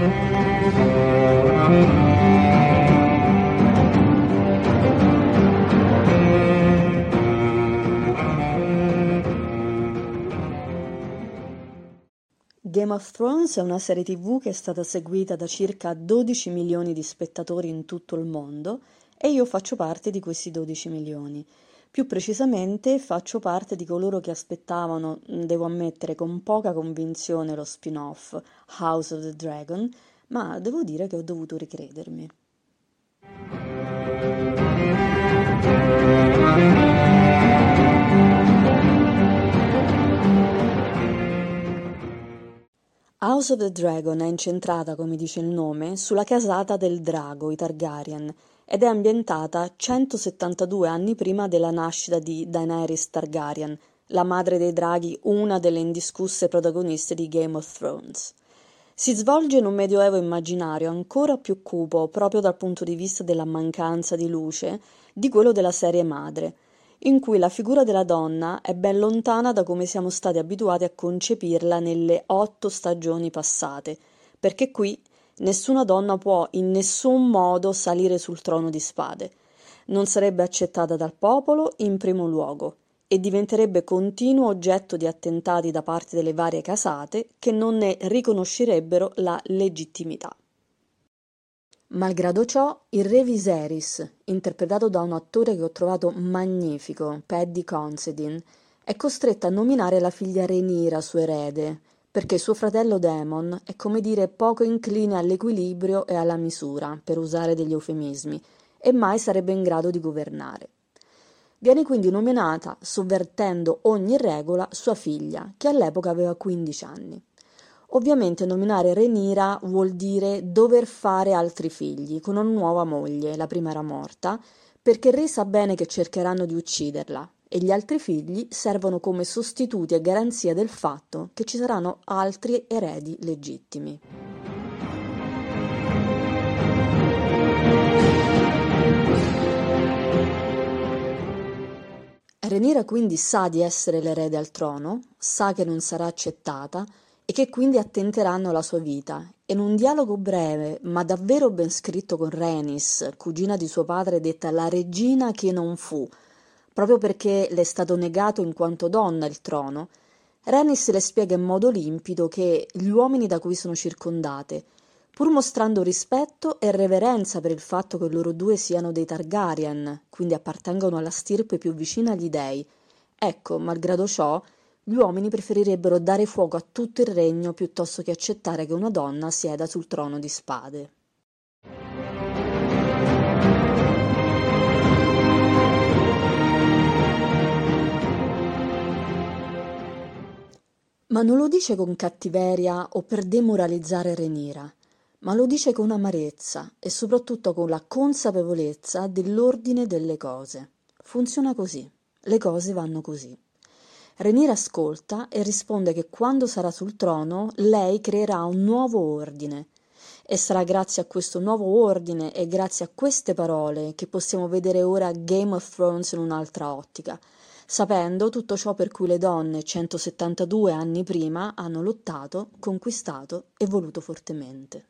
Game of Thrones è una serie TV che è stata seguita da circa 12 milioni di spettatori in tutto il mondo e io faccio parte di questi 12 milioni. Più precisamente faccio parte di coloro che aspettavano, devo ammettere con poca convinzione, lo spin-off House of the Dragon, ma devo dire che ho dovuto ricredermi. House of the Dragon è incentrata, come dice il nome, sulla casata del drago, i Targaryen, ed è ambientata 172 anni prima della nascita di Daenerys Targaryen, la madre dei draghi, una delle indiscusse protagoniste di Game of Thrones. Si svolge in un medioevo immaginario ancora più cupo proprio dal punto di vista della mancanza di luce di quello della serie madre, in cui la figura della donna è ben lontana da come siamo stati abituati a concepirla nelle otto stagioni passate, perché qui nessuna donna può in nessun modo salire sul trono di spade. Non sarebbe accettata dal popolo in primo luogo e diventerebbe continuo oggetto di attentati da parte delle varie casate che non ne riconoscerebbero la legittimità. Malgrado ciò, il re Viserys, interpretato da un attore che ho trovato magnifico, Paddy Considine, è costretto a nominare la figlia Renira suo erede, perché suo fratello Daemon è come dire poco incline all'equilibrio e alla misura, per usare degli eufemismi, e mai sarebbe in grado di governare. Viene quindi nominata, sovvertendo ogni regola, sua figlia, che all'epoca aveva 15 anni. Ovviamente nominare Renira vuol dire dover fare altri figli con una nuova moglie, la prima era morta, perché re sa bene che cercheranno di ucciderla e gli altri figli servono come sostituti e garanzia del fatto che ci saranno altri eredi legittimi. Renira quindi sa di essere l'erede al trono, sa che non sarà accettata e che quindi attenteranno alla sua vita. in un dialogo breve, ma davvero ben scritto con Renis, cugina di suo padre, detta la regina che non fu, proprio perché le è stato negato in quanto donna il trono, Renis le spiega in modo limpido che gli uomini da cui sono circondate, pur mostrando rispetto e reverenza per il fatto che loro due siano dei Targaryen, quindi appartengono alla stirpe più vicina agli dei, ecco, malgrado ciò, gli uomini preferirebbero dare fuoco a tutto il regno piuttosto che accettare che una donna sieda sul trono di spade. Ma non lo dice con cattiveria o per demoralizzare Renira, ma lo dice con amarezza e soprattutto con la consapevolezza dell'ordine delle cose. Funziona così, le cose vanno così. Renira ascolta e risponde che quando sarà sul trono lei creerà un nuovo ordine. E sarà grazie a questo nuovo ordine e grazie a queste parole che possiamo vedere ora Game of Thrones in un'altra ottica, sapendo tutto ciò per cui le donne 172 anni prima hanno lottato, conquistato e voluto fortemente.